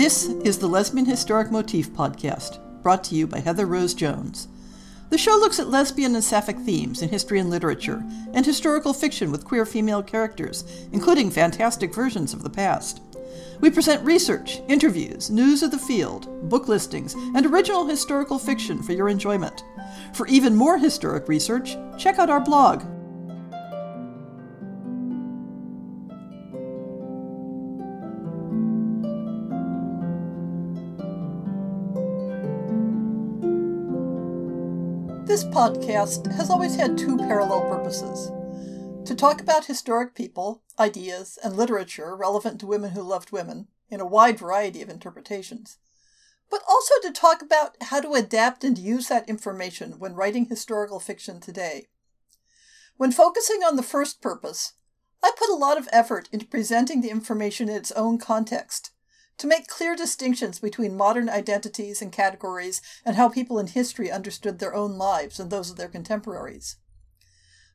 This is the Lesbian Historic Motif podcast, brought to you by Heather Rose Jones. The show looks at lesbian and sapphic themes in history and literature, and historical fiction with queer female characters, including fantastic versions of the past. We present research, interviews, news of the field, book listings, and original historical fiction for your enjoyment. For even more historic research, check out our blog, podcast has always had two parallel purposes to talk about historic people, ideas, and literature relevant to women who loved women in a wide variety of interpretations, but also to talk about how to adapt and use that information when writing historical fiction today. When focusing on the first purpose, I put a lot of effort into presenting the information in its own context to make clear distinctions between modern identities and categories and how people in history understood their own lives and those of their contemporaries.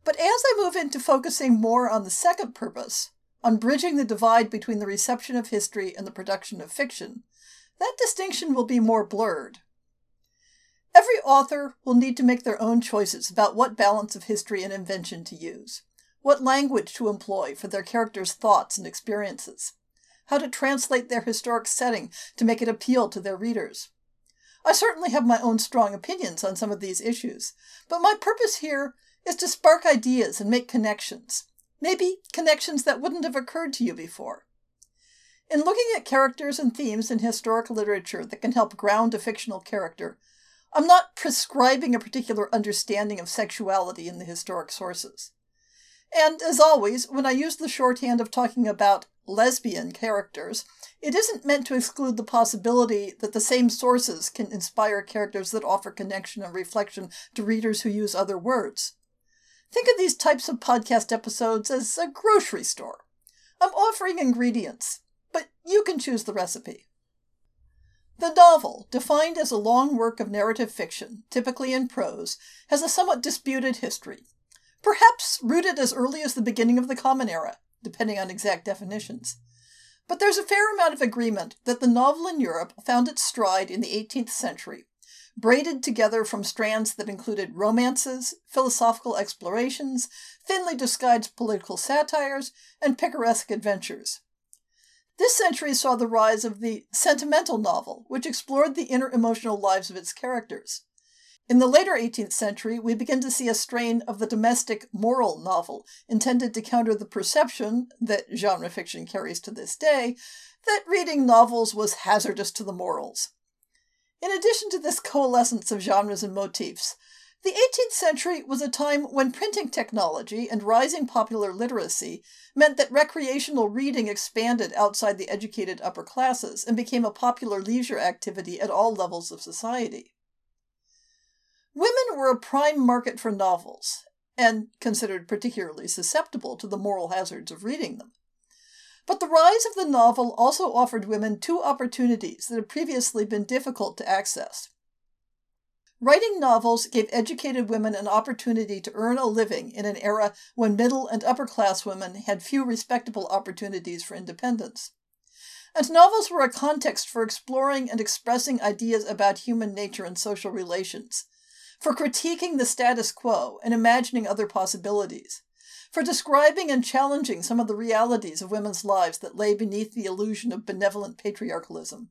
But as I move into focusing more on the second purpose, on bridging the divide between the reception of history and the production of fiction, that distinction will be more blurred. Every author will need to make their own choices about what balance of history and invention to use, what language to employ for their characters' thoughts and experiences how to translate their historic setting to make it appeal to their readers. I certainly have my own strong opinions on some of these issues, but my purpose here is to spark ideas and make connections, maybe connections that wouldn't have occurred to you before. In looking at characters and themes in historic literature that can help ground a fictional character, I'm not prescribing a particular understanding of sexuality in the historic sources. And as always, when I use the shorthand of talking about lesbian characters, it isn't meant to exclude the possibility that the same sources can inspire characters that offer connection and reflection to readers who use other words. Think of these types of podcast episodes as a grocery store. I'm offering ingredients, but you can choose the recipe. The novel, defined as a long work of narrative fiction, typically in prose, has a somewhat disputed history, perhaps rooted as early as the beginning of the Common Era depending on exact definitions. But there's a fair amount of agreement that the novel in Europe found its stride in the 18th century, braided together from strands that included romances, philosophical explorations, thinly disguised political satires, and picaresque adventures. This century saw the rise of the sentimental novel, which explored the inner emotional lives of its characters. In the later 18th century, we begin to see a strain of the domestic moral novel, intended to counter the perception that genre fiction carries to this day that reading novels was hazardous to the morals. In addition to this coalescence of genres and motifs, the 18th century was a time when printing technology and rising popular literacy meant that recreational reading expanded outside the educated upper classes and became a popular leisure activity at all levels of society. Women were a prime market for novels, and considered particularly susceptible to the moral hazards of reading them. But the rise of the novel also offered women two opportunities that had previously been difficult to access. Writing novels gave educated women an opportunity to earn a living in an era when middle and upper class women had few respectable opportunities for independence. And novels were a context for exploring and expressing ideas about human nature and social relations, for critiquing the status quo and imagining other possibilities, for describing and challenging some of the realities of women's lives that lay beneath the illusion of benevolent patriarchalism.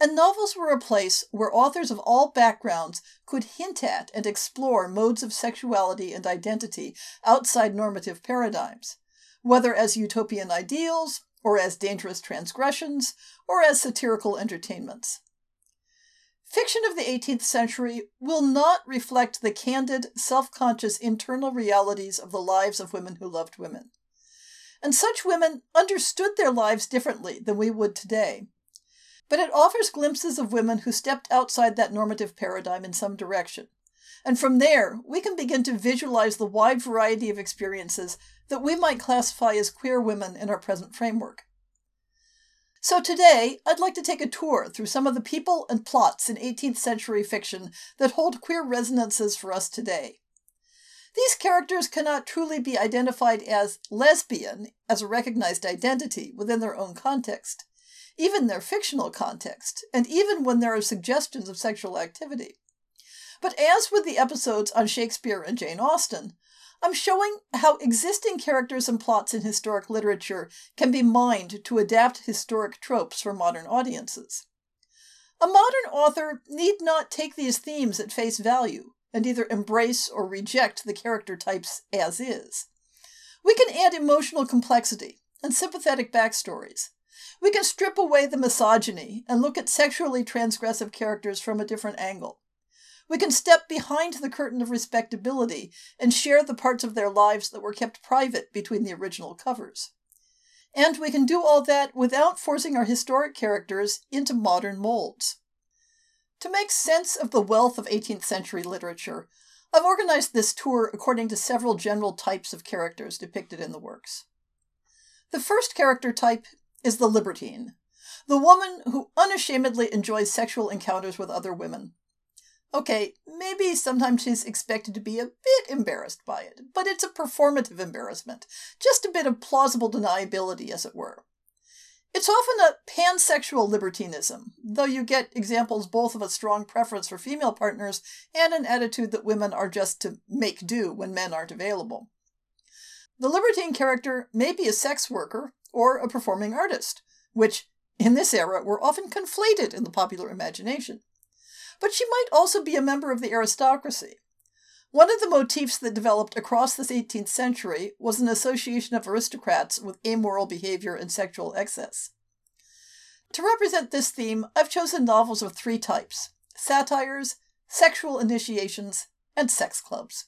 And novels were a place where authors of all backgrounds could hint at and explore modes of sexuality and identity outside normative paradigms, whether as utopian ideals, or as dangerous transgressions, or as satirical entertainments. Fiction of the 18th century will not reflect the candid, self conscious internal realities of the lives of women who loved women. And such women understood their lives differently than we would today. But it offers glimpses of women who stepped outside that normative paradigm in some direction. And from there, we can begin to visualize the wide variety of experiences that we might classify as queer women in our present framework. So today, I'd like to take a tour through some of the people and plots in 18th century fiction that hold queer resonances for us today. These characters cannot truly be identified as lesbian as a recognized identity within their own context. even their fictional context, and even when there are suggestions of sexual activity. But as with the episodes on Shakespeare and Jane Austen, I'm showing how existing characters and plots in historic literature can be mined to adapt historic tropes for modern audiences. A modern author need not take these themes at face value and either embrace or reject the character types as is. We can add emotional complexity and sympathetic backstories. We can strip away the misogyny and look at sexually transgressive characters from a different angle. We can step behind the curtain of respectability and share the parts of their lives that were kept private between the original covers. And we can do all that without forcing our historic characters into modern molds. To make sense of the wealth of 18th century literature, I've organized this tour according to several general types of characters depicted in the works. The first character type is the libertine, the woman who unashamedly enjoys sexual encounters with other women. Okay, maybe sometimes she's expected to be a bit embarrassed by it, but it's a performative embarrassment, just a bit of plausible deniability, as it were. It's often a pansexual libertinism, though you get examples both of a strong preference for female partners and an attitude that women are just to make do when men aren't available. The libertine character may be a sex worker or a performing artist, which, in this era, were often conflated in the popular imagination but she might also be a member of the aristocracy. One of the motifs that developed across this 18th century was an association of aristocrats with amoral behavior and sexual excess. To represent this theme, I've chosen novels of three types satires, sexual initiations, and sex clubs.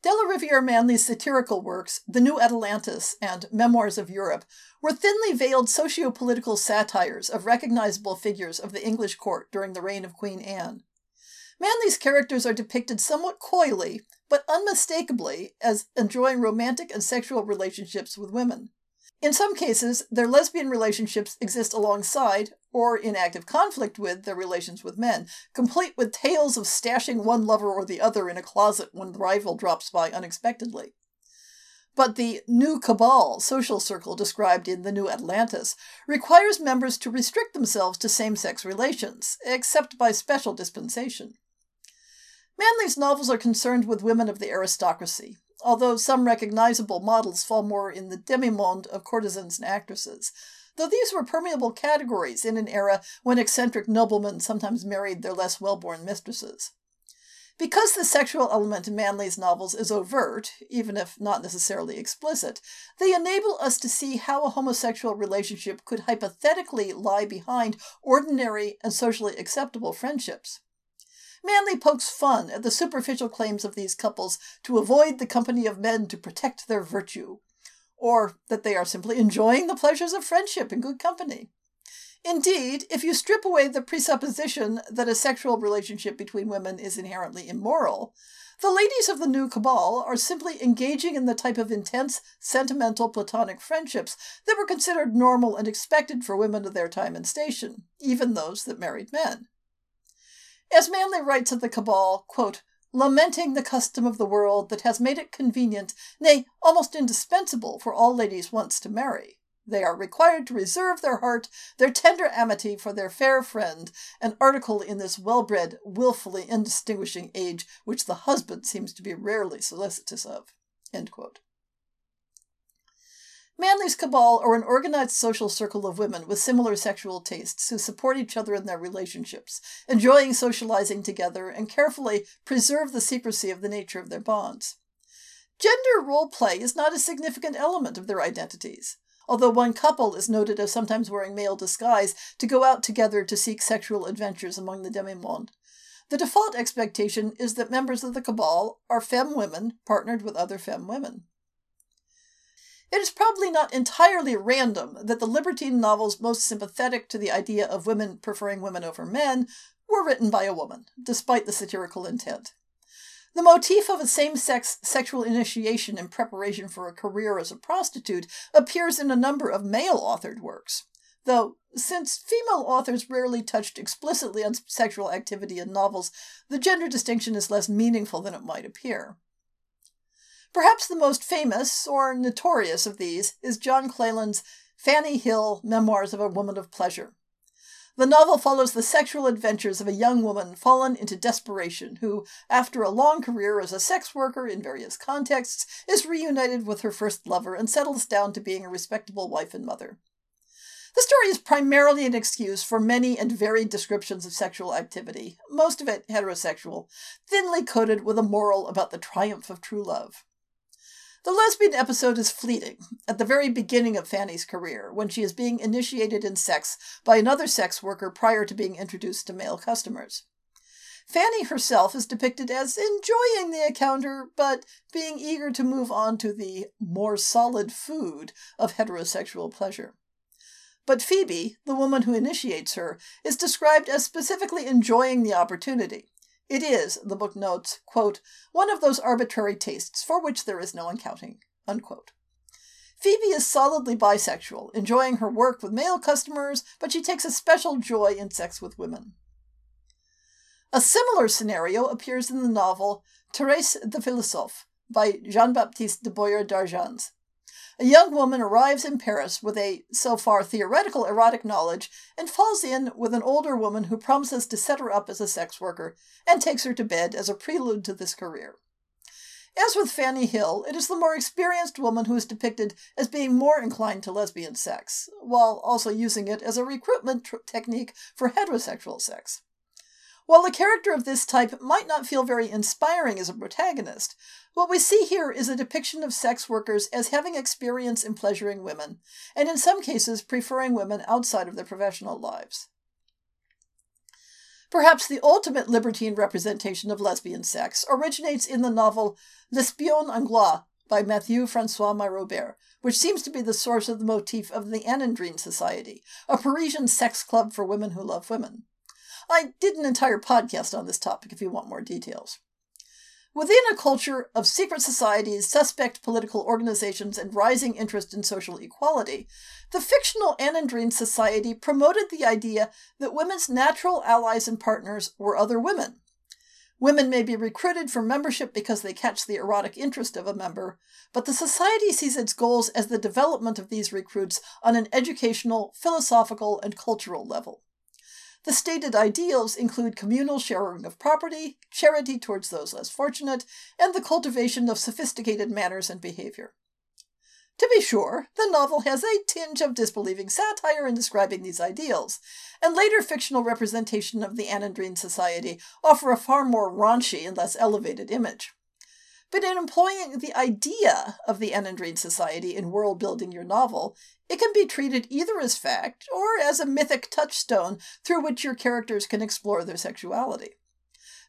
Della Manley's satirical works, The New Atalantis and Memoirs of Europe, were thinly veiled socio political satires of recognizable figures of the English court during the reign of Queen Anne. Manley's characters are depicted somewhat coyly, but unmistakably, as enjoying romantic and sexual relationships with women. In some cases, their lesbian relationships exist alongside, or in active conflict with, their relations with men, complete with tales of stashing one lover or the other in a closet when the rival drops by unexpectedly. But the new cabal social circle described in The New Atalantis, requires members to restrict themselves to same sex relations, except by special dispensation. Manley's novels are concerned with women of the aristocracy, although some recognizable models fall more in the demi-monde of courtesans and actresses, though these were permeable categories in an era when eccentric noblemen sometimes married their less well-born mistresses. Because the sexual element in Manley's novels is overt, even if not necessarily explicit, they enable us to see how a homosexual relationship could hypothetically lie behind ordinary and socially acceptable friendships. Manley pokes fun at the superficial claims of these couples to avoid the company of men to protect their virtue, or that they are simply enjoying the pleasures of friendship and good company. Indeed, if you strip away the presupposition that a sexual relationship between women is inherently immoral, the ladies of the new cabal are simply engaging in the type of intense, sentimental, platonic friendships that were considered normal and expected for women of their time and station, even those that married men. As Manley writes of the Cabal, quote, lamenting the custom of the world that has made it convenient, nay, almost indispensable for all ladies once to marry. They are required to reserve their heart, their tender amity for their fair friend, an article in this well bred, wilfully indistinguishing age which the husband seems to be rarely solicitous of. Manley's cabal are an organized social circle of women with similar sexual tastes who support each other in their relationships, enjoying socializing together, and carefully preserve the secrecy of the nature of their bonds. Gender role play is not a significant element of their identities, although one couple is noted as sometimes wearing male disguise to go out together to seek sexual adventures among the demi-monde. The default expectation is that members of the cabal are femme women partnered with other femme women. It is probably not entirely random that the libertine novels most sympathetic to the idea of women preferring women over men were written by a woman, despite the satirical intent. The motif of a same sex sexual initiation in preparation for a career as a prostitute appears in a number of male authored works, though, since female authors rarely touched explicitly on sexual activity in novels, the gender distinction is less meaningful than it might appear. Perhaps the most famous or notorious of these is John Cleland's Fanny Hill, Memoirs of a Woman of Pleasure. The novel follows the sexual adventures of a young woman fallen into desperation who, after a long career as a sex worker in various contexts, is reunited with her first lover and settles down to being a respectable wife and mother. The story is primarily an excuse for many and varied descriptions of sexual activity, most of it heterosexual, thinly coated with a moral about the triumph of true love. The lesbian episode is fleeting, at the very beginning of Fanny's career, when she is being initiated in sex by another sex worker prior to being introduced to male customers. Fanny herself is depicted as enjoying the encounter, but being eager to move on to the more solid food of heterosexual pleasure. But Phoebe, the woman who initiates her, is described as specifically enjoying the opportunity, it is, the book notes, quote, one of those arbitrary tastes for which there is no accounting. Unquote. Phoebe is solidly bisexual, enjoying her work with male customers, but she takes a special joy in sex with women. A similar scenario appears in the novel Thérèse the Philosophe by Jean Baptiste de Boyer d'Argens, a young woman arrives in Paris with a, so far, theoretical erotic knowledge and falls in with an older woman who promises to set her up as a sex worker and takes her to bed as a prelude to this career. As with Fanny Hill, it is the more experienced woman who is depicted as being more inclined to lesbian sex, while also using it as a recruitment tr- technique for heterosexual sex. While a character of this type might not feel very inspiring as a protagonist, what we see here is a depiction of sex workers as having experience in pleasuring women, and in some cases preferring women outside of their professional lives. Perhaps the ultimate libertine representation of lesbian sex originates in the novel L'Espion Anglois by Mathieu Francois Mairobert, which seems to be the source of the motif of the Anandrine Society, a Parisian sex club for women who love women. I did an entire podcast on this topic if you want more details. Within a culture of secret societies, suspect political organizations, and rising interest in social equality, the fictional Anandrine Society promoted the idea that women's natural allies and partners were other women. Women may be recruited for membership because they catch the erotic interest of a member, but the society sees its goals as the development of these recruits on an educational, philosophical, and cultural level. The stated ideals include communal sharing of property, charity towards those less fortunate, and the cultivation of sophisticated manners and behavior. To be sure, the novel has a tinge of disbelieving satire in describing these ideals, and later fictional representation of the Anandrine Society offer a far more raunchy and less elevated image. But in employing the idea of the Anandrine Society in world building your novel, it can be treated either as fact or as a mythic touchstone through which your characters can explore their sexuality.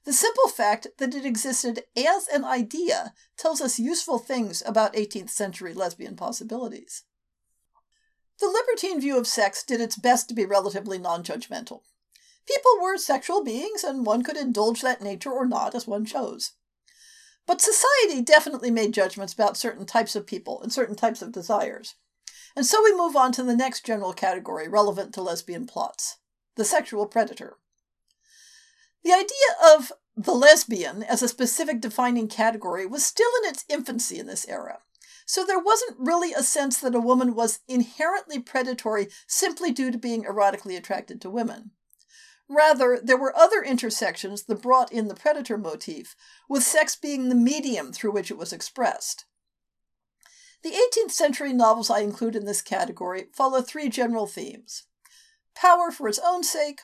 The simple fact that it existed as an idea tells us useful things about 18th century lesbian possibilities. The libertine view of sex did its best to be relatively non judgmental. People were sexual beings, and one could indulge that nature or not as one chose. But society definitely made judgments about certain types of people and certain types of desires. And so we move on to the next general category relevant to lesbian plots the sexual predator. The idea of the lesbian as a specific defining category was still in its infancy in this era. So there wasn't really a sense that a woman was inherently predatory simply due to being erotically attracted to women. Rather, there were other intersections that brought in the predator motif, with sex being the medium through which it was expressed. The 18th century novels I include in this category follow three general themes power for its own sake,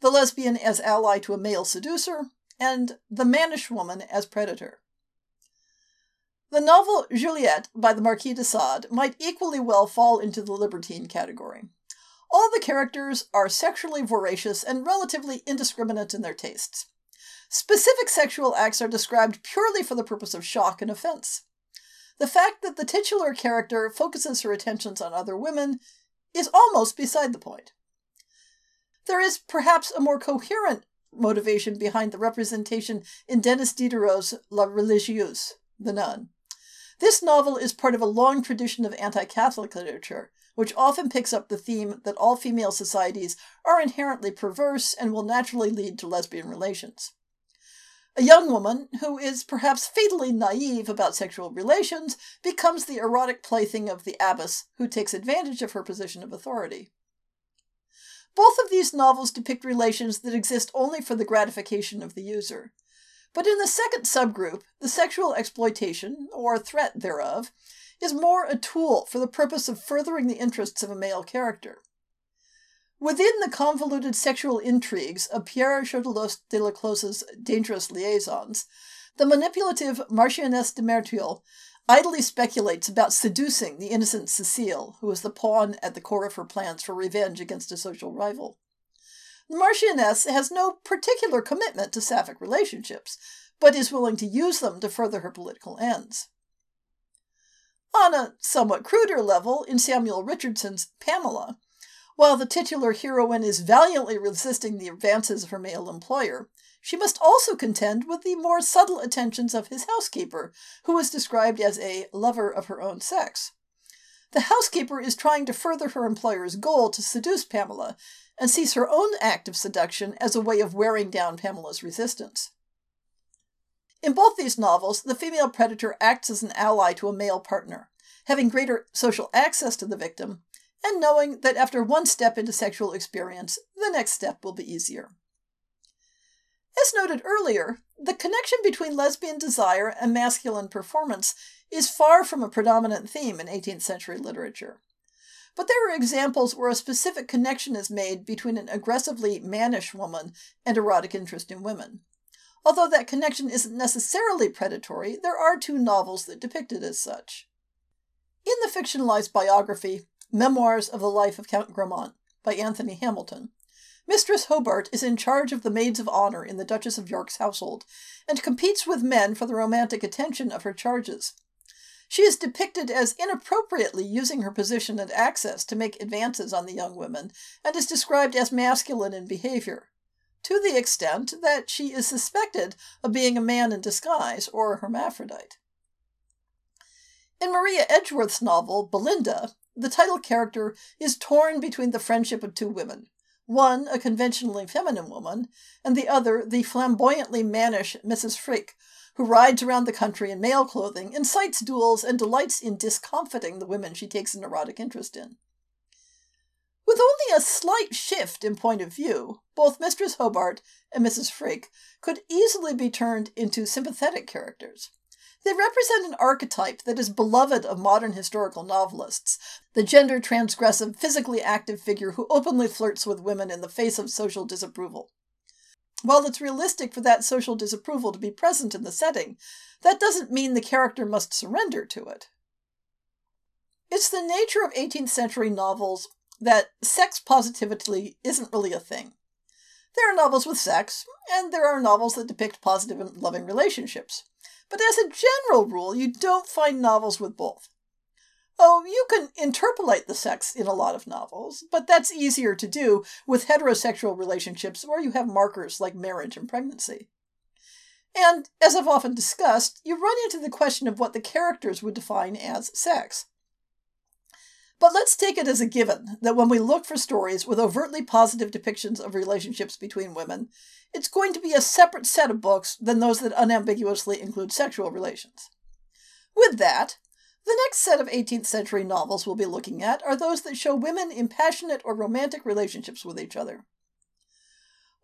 the lesbian as ally to a male seducer, and the mannish woman as predator. The novel Juliette by the Marquis de Sade might equally well fall into the libertine category. All the characters are sexually voracious and relatively indiscriminate in their tastes. Specific sexual acts are described purely for the purpose of shock and offense. The fact that the titular character focuses her attentions on other women is almost beside the point. There is perhaps a more coherent motivation behind the representation in Denis Diderot's La Religieuse, The Nun. This novel is part of a long tradition of anti Catholic literature, which often picks up the theme that all female societies are inherently perverse and will naturally lead to lesbian relations. A young woman who is perhaps fatally naive about sexual relations becomes the erotic plaything of the abbess who takes advantage of her position of authority. Both of these novels depict relations that exist only for the gratification of the user. But in the second subgroup, the sexual exploitation, or threat thereof, is more a tool for the purpose of furthering the interests of a male character. Within the convoluted sexual intrigues of Pierre Choderlos de Laclos's Dangerous Liaisons, the manipulative Marchioness de Merteuil idly speculates about seducing the innocent Cecile, who is the pawn at the core of her plans for revenge against a social rival. The Marchioness has no particular commitment to sapphic relationships, but is willing to use them to further her political ends. On a somewhat cruder level, in Samuel Richardson's Pamela, while the titular heroine is valiantly resisting the advances of her male employer, she must also contend with the more subtle attentions of his housekeeper, who is described as a lover of her own sex. The housekeeper is trying to further her employer's goal to seduce Pamela, and sees her own act of seduction as a way of wearing down Pamela's resistance. In both these novels, the female predator acts as an ally to a male partner, having greater social access to the victim and knowing that after one step into sexual experience, the next step will be easier. As noted earlier, the connection between lesbian desire and masculine performance is far from a predominant theme in 18th century literature. But there are examples where a specific connection is made between an aggressively mannish woman and erotic interest in women. Although that connection isn't necessarily predatory, there are two novels that depict it as such. In the fictionalized biography, Memoirs of the Life of Count Grammont by Anthony Hamilton. Mistress Hobart is in charge of the maids of honor in the Duchess of York's household and competes with men for the romantic attention of her charges. She is depicted as inappropriately using her position and access to make advances on the young women and is described as masculine in behavior, to the extent that she is suspected of being a man in disguise or a hermaphrodite. In Maria Edgeworth's novel, Belinda, the title character is torn between the friendship of two women one a conventionally feminine woman, and the other the flamboyantly mannish Mrs. Freke, who rides around the country in male clothing, incites duels, and delights in discomfiting the women she takes an erotic interest in. With only a slight shift in point of view, both Mistress Hobart and Mrs. Freke could easily be turned into sympathetic characters. They represent an archetype that is beloved of modern historical novelists the gender transgressive, physically active figure who openly flirts with women in the face of social disapproval. While it's realistic for that social disapproval to be present in the setting, that doesn't mean the character must surrender to it. It's the nature of 18th century novels that sex positivity isn't really a thing. There are novels with sex, and there are novels that depict positive and loving relationships. But as a general rule, you don't find novels with both. Oh, you can interpolate the sex in a lot of novels, but that's easier to do with heterosexual relationships where you have markers like marriage and pregnancy. And, as I've often discussed, you run into the question of what the characters would define as sex. But let's take it as a given that when we look for stories with overtly positive depictions of relationships between women, it's going to be a separate set of books than those that unambiguously include sexual relations. With that, the next set of 18th century novels we'll be looking at are those that show women in passionate or romantic relationships with each other.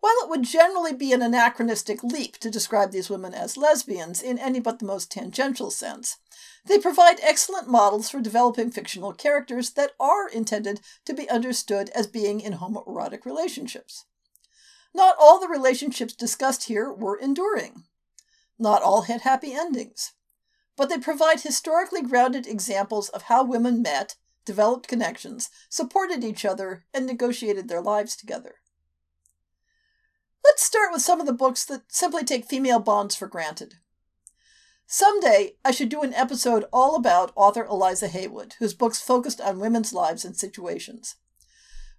While it would generally be an anachronistic leap to describe these women as lesbians in any but the most tangential sense, they provide excellent models for developing fictional characters that are intended to be understood as being in homoerotic relationships. Not all the relationships discussed here were enduring. Not all had happy endings. But they provide historically grounded examples of how women met, developed connections, supported each other, and negotiated their lives together. Let's start with some of the books that simply take female bonds for granted. Someday, I should do an episode all about author Eliza Haywood, whose books focused on women's lives and situations.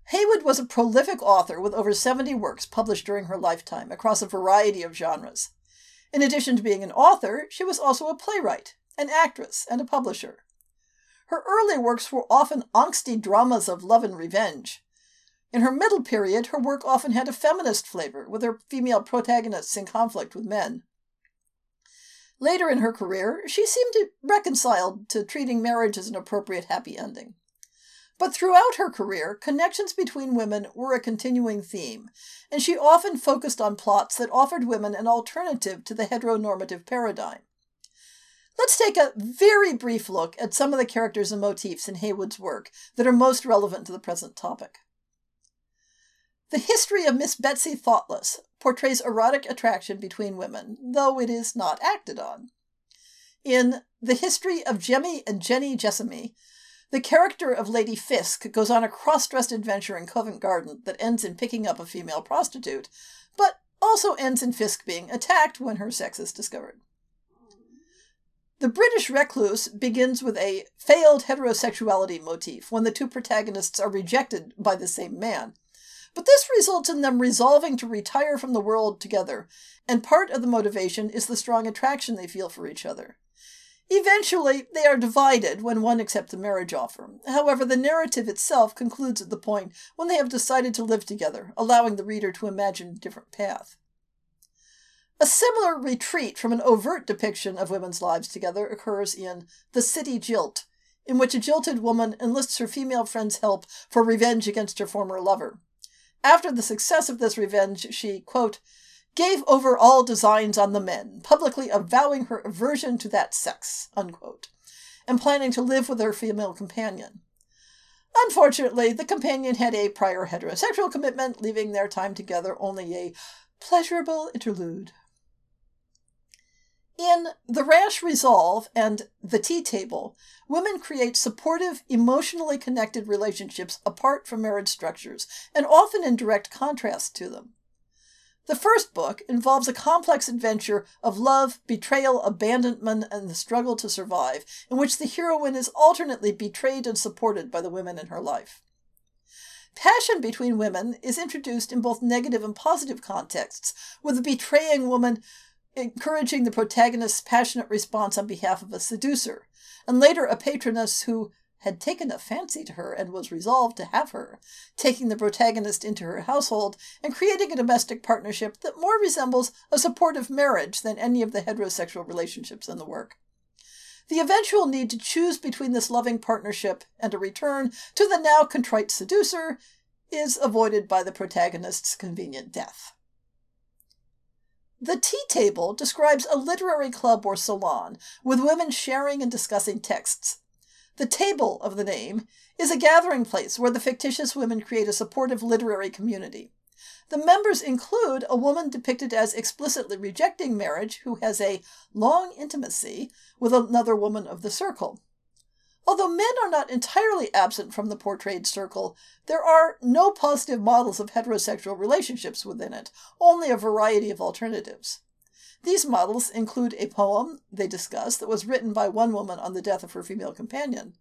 Haywood was a prolific author with over 70 works published during her lifetime across a variety of genres. In addition to being an author, she was also a playwright, an actress, and a publisher. Her early works were often angsty dramas of love and revenge. In her middle period, her work often had a feminist flavor, with her female protagonists in conflict with men. Later in her career, she seemed reconciled to treating marriage as an appropriate happy ending. But throughout her career, connections between women were a continuing theme, and she often focused on plots that offered women an alternative to the heteronormative paradigm. Let's take a very brief look at some of the characters and motifs in Haywood's work that are most relevant to the present topic. The history of Miss Betsy Thoughtless portrays erotic attraction between women, though it is not acted on. In The History of Jemmy and Jenny Jessamy, the character of Lady Fisk goes on a cross dressed adventure in Covent Garden that ends in picking up a female prostitute, but also ends in Fisk being attacked when her sex is discovered. The British Recluse begins with a failed heterosexuality motif when the two protagonists are rejected by the same man. But this results in them resolving to retire from the world together, and part of the motivation is the strong attraction they feel for each other. Eventually, they are divided when one accepts a marriage offer. However, the narrative itself concludes at the point when they have decided to live together, allowing the reader to imagine a different path. A similar retreat from an overt depiction of women's lives together occurs in The City Jilt, in which a jilted woman enlists her female friend's help for revenge against her former lover. After the success of this revenge, she, quote, gave over all designs on the men, publicly avowing her aversion to that sex, unquote, and planning to live with her female companion. Unfortunately, the companion had a prior heterosexual commitment, leaving their time together only a pleasurable interlude. In The Rash Resolve and The Tea Table, women create supportive, emotionally connected relationships apart from marriage structures, and often in direct contrast to them. The first book involves a complex adventure of love, betrayal, abandonment, and the struggle to survive, in which the heroine is alternately betrayed and supported by the women in her life. Passion between women is introduced in both negative and positive contexts, with a betraying woman encouraging the protagonist's passionate response on behalf of a seducer, and later a patroness who had taken a fancy to her and was resolved to have her, taking the protagonist into her household and creating a domestic partnership that more resembles a supportive marriage than any of the heterosexual relationships in the work. The eventual need to choose between this loving partnership and a return to the now contrite seducer is avoided by the protagonist's convenient death. The tea table describes a literary club or salon with women sharing and discussing texts. The table of the name is a gathering place where the fictitious women create a supportive literary community. The members include a woman depicted as explicitly rejecting marriage who has a long intimacy with another woman of the circle. Although men are not entirely absent from the portrayed circle, there are no positive models of heterosexual relationships within it, only a variety of alternatives. These models include a poem they discuss that was written by one woman on the death of her female companion.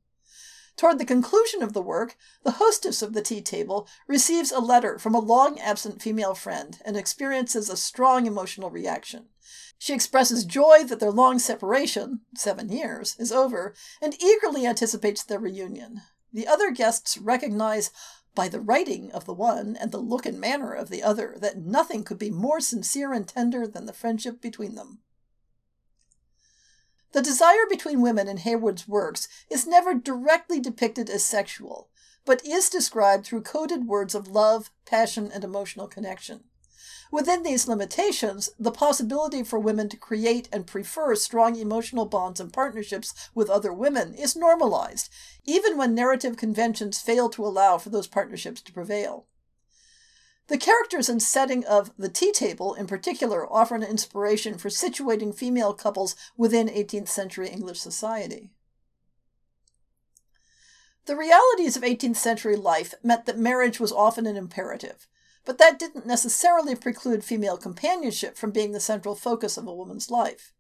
Toward the conclusion of the work, the hostess of the tea table receives a letter from a long absent female friend and experiences a strong emotional reaction. She expresses joy that their long separation, seven years, is over, and eagerly anticipates their reunion. The other guests recognize by the writing of the one and the look and manner of the other that nothing could be more sincere and tender than the friendship between them. The desire between women in Haywood's works is never directly depicted as sexual, but is described through coded words of love, passion, and emotional connection. Within these limitations, the possibility for women to create and prefer strong emotional bonds and partnerships with other women is normalized, even when narrative conventions fail to allow for those partnerships to prevail. The characters and setting of The Tea Table, in particular, offer an inspiration for situating female couples within 18th century English society. The realities of 18th century life meant that marriage was often an imperative but that didn't necessarily preclude female companionship from being the central focus of a woman's life.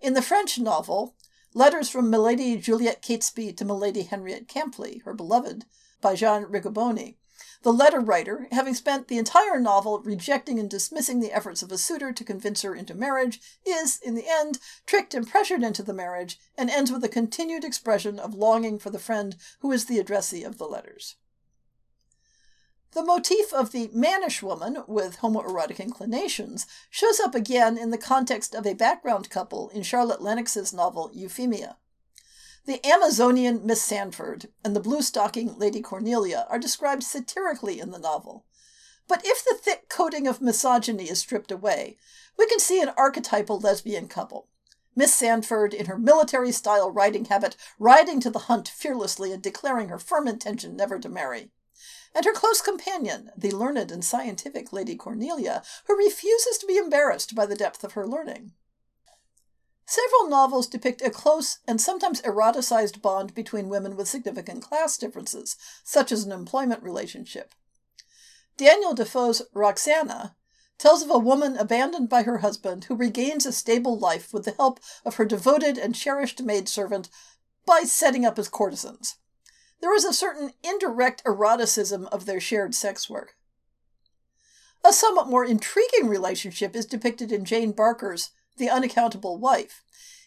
In the French novel, Letters from Milady Juliette Catesby to Milady Henriette Campley, her beloved, by Jean Riccoboni, the letter writer, having spent the entire novel rejecting and dismissing the efforts of a suitor to convince her into marriage, is, in the end, tricked and pressured into the marriage, and ends with a continued expression of longing for the friend who is the addressee of the letters. The motif of the mannish woman with homoerotic inclinations shows up again in the context of a background couple in Charlotte Lennox's novel Euphemia. The Amazonian Miss Sandford and the blue stocking Lady Cornelia are described satirically in the novel. But if the thick coating of misogyny is stripped away, we can see an archetypal lesbian couple. Miss Sandford, in her military style riding habit, riding to the hunt fearlessly and declaring her firm intention never to marry and her close companion, the learned and scientific Lady Cornelia, who refuses to be embarrassed by the depth of her learning. Several novels depict a close and sometimes eroticized bond between women with significant class differences, such as an employment relationship. Daniel Defoe's Roxana tells of a woman abandoned by her husband who regains a stable life with the help of her devoted and cherished maidservant by setting up as courtesans there is a certain indirect eroticism of their shared sex work. A somewhat more intriguing relationship is depicted in Jane Barker's The Unaccountable Wife,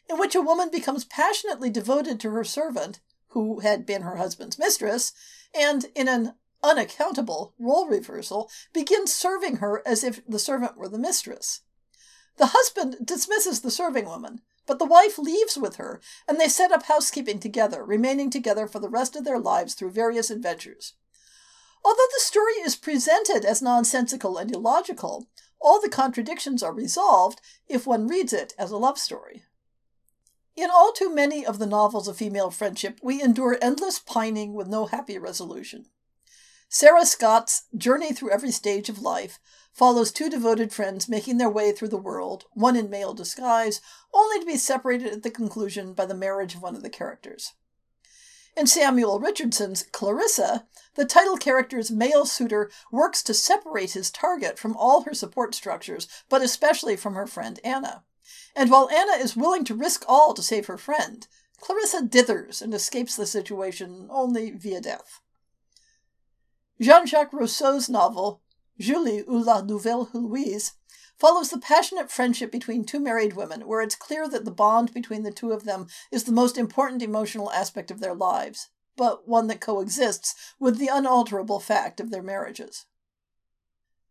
in which a woman becomes passionately devoted to her servant, who had been her husband's mistress, and in an unaccountable role reversal begins serving her as if the servant were the mistress. The husband dismisses the serving woman, but the wife leaves with her, and they set up housekeeping together, remaining together for the rest of their lives through various adventures. Although the story is presented as nonsensical and illogical, all the contradictions are resolved if one reads it as a love story. In all too many of the novels of female friendship, we endure endless pining with no happy resolution. Sarah Scott's Journey Through Every Stage of Life follows two devoted friends making their way through the world, one in male disguise, only to be separated at the conclusion by the marriage of one of the characters. In Samuel Richardson's Clarissa, the title character's male suitor works to separate his target from all her support structures, but especially from her friend Anna. And while Anna is willing to risk all to save her friend, Clarissa dithers and escapes the situation only via death. Jean Jacques Rousseau's novel Julie ou la Nouvelle Heloise, follows the passionate friendship between two married women, where it's clear that the bond between the two of them is the most important emotional aspect of their lives, but one that coexists with the unalterable fact of their marriages.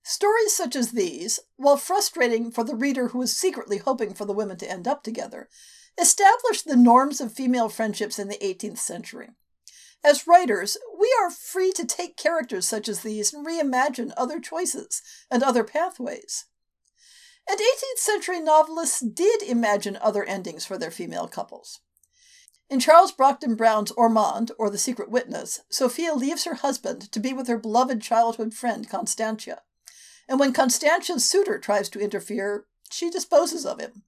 Stories such as these, while frustrating for the reader who is secretly hoping for the women to end up together, establish the norms of female friendships in the 18th century. As writers, we are free to take characters such as these and reimagine other choices and other pathways. And 18th century novelists did imagine other endings for their female couples. In Charles Brockden Brown's Ormond, or The Secret Witness, Sophia leaves her husband to be with her beloved childhood friend Constantia. And when Constantia's suitor tries to interfere, she disposes of him.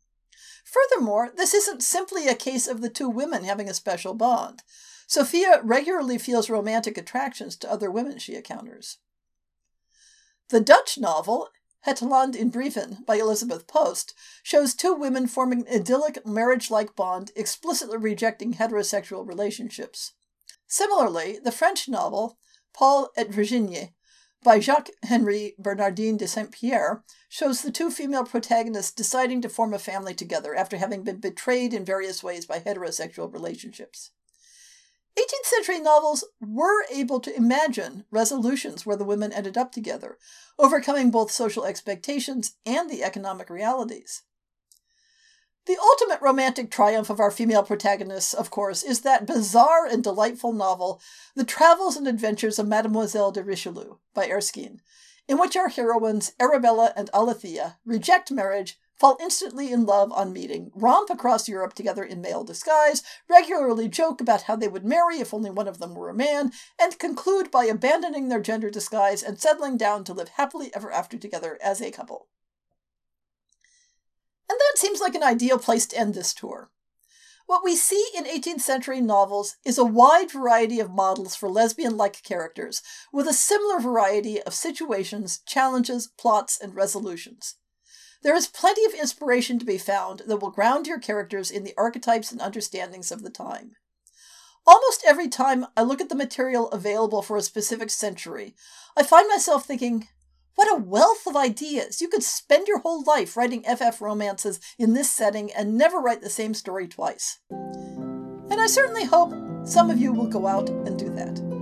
Furthermore, this isn't simply a case of the two women having a special bond. Sophia regularly feels romantic attractions to other women she encounters. The Dutch novel, Het Land in Brieven by Elisabeth Post, shows two women forming an idyllic marriage like bond, explicitly rejecting heterosexual relationships. Similarly, the French novel, Paul et Virginie, by Jacques Henri Bernardin de Saint Pierre, shows the two female protagonists deciding to form a family together after having been betrayed in various ways by heterosexual relationships. 18th century novels were able to imagine resolutions where the women ended up together, overcoming both social expectations and the economic realities. The ultimate romantic triumph of our female protagonists, of course, is that bizarre and delightful novel, The Travels and Adventures of Mademoiselle de Richelieu, by Erskine, in which our heroines, Arabella and Alethea, reject marriage fall instantly in love on meeting, romp across Europe together in male disguise, regularly joke about how they would marry if only one of them were a man, and conclude by abandoning their gender disguise and settling down to live happily ever after together as a couple. And that seems like an ideal place to end this tour. What we see in 18th century novels is a wide variety of models for lesbian like characters, with a similar variety of situations, challenges, plots, and resolutions. There is plenty of inspiration to be found that will ground your characters in the archetypes and understandings of the time. Almost every time I look at the material available for a specific century, I find myself thinking, what a wealth of ideas! You could spend your whole life writing FF romances in this setting and never write the same story twice. And I certainly hope some of you will go out and do that.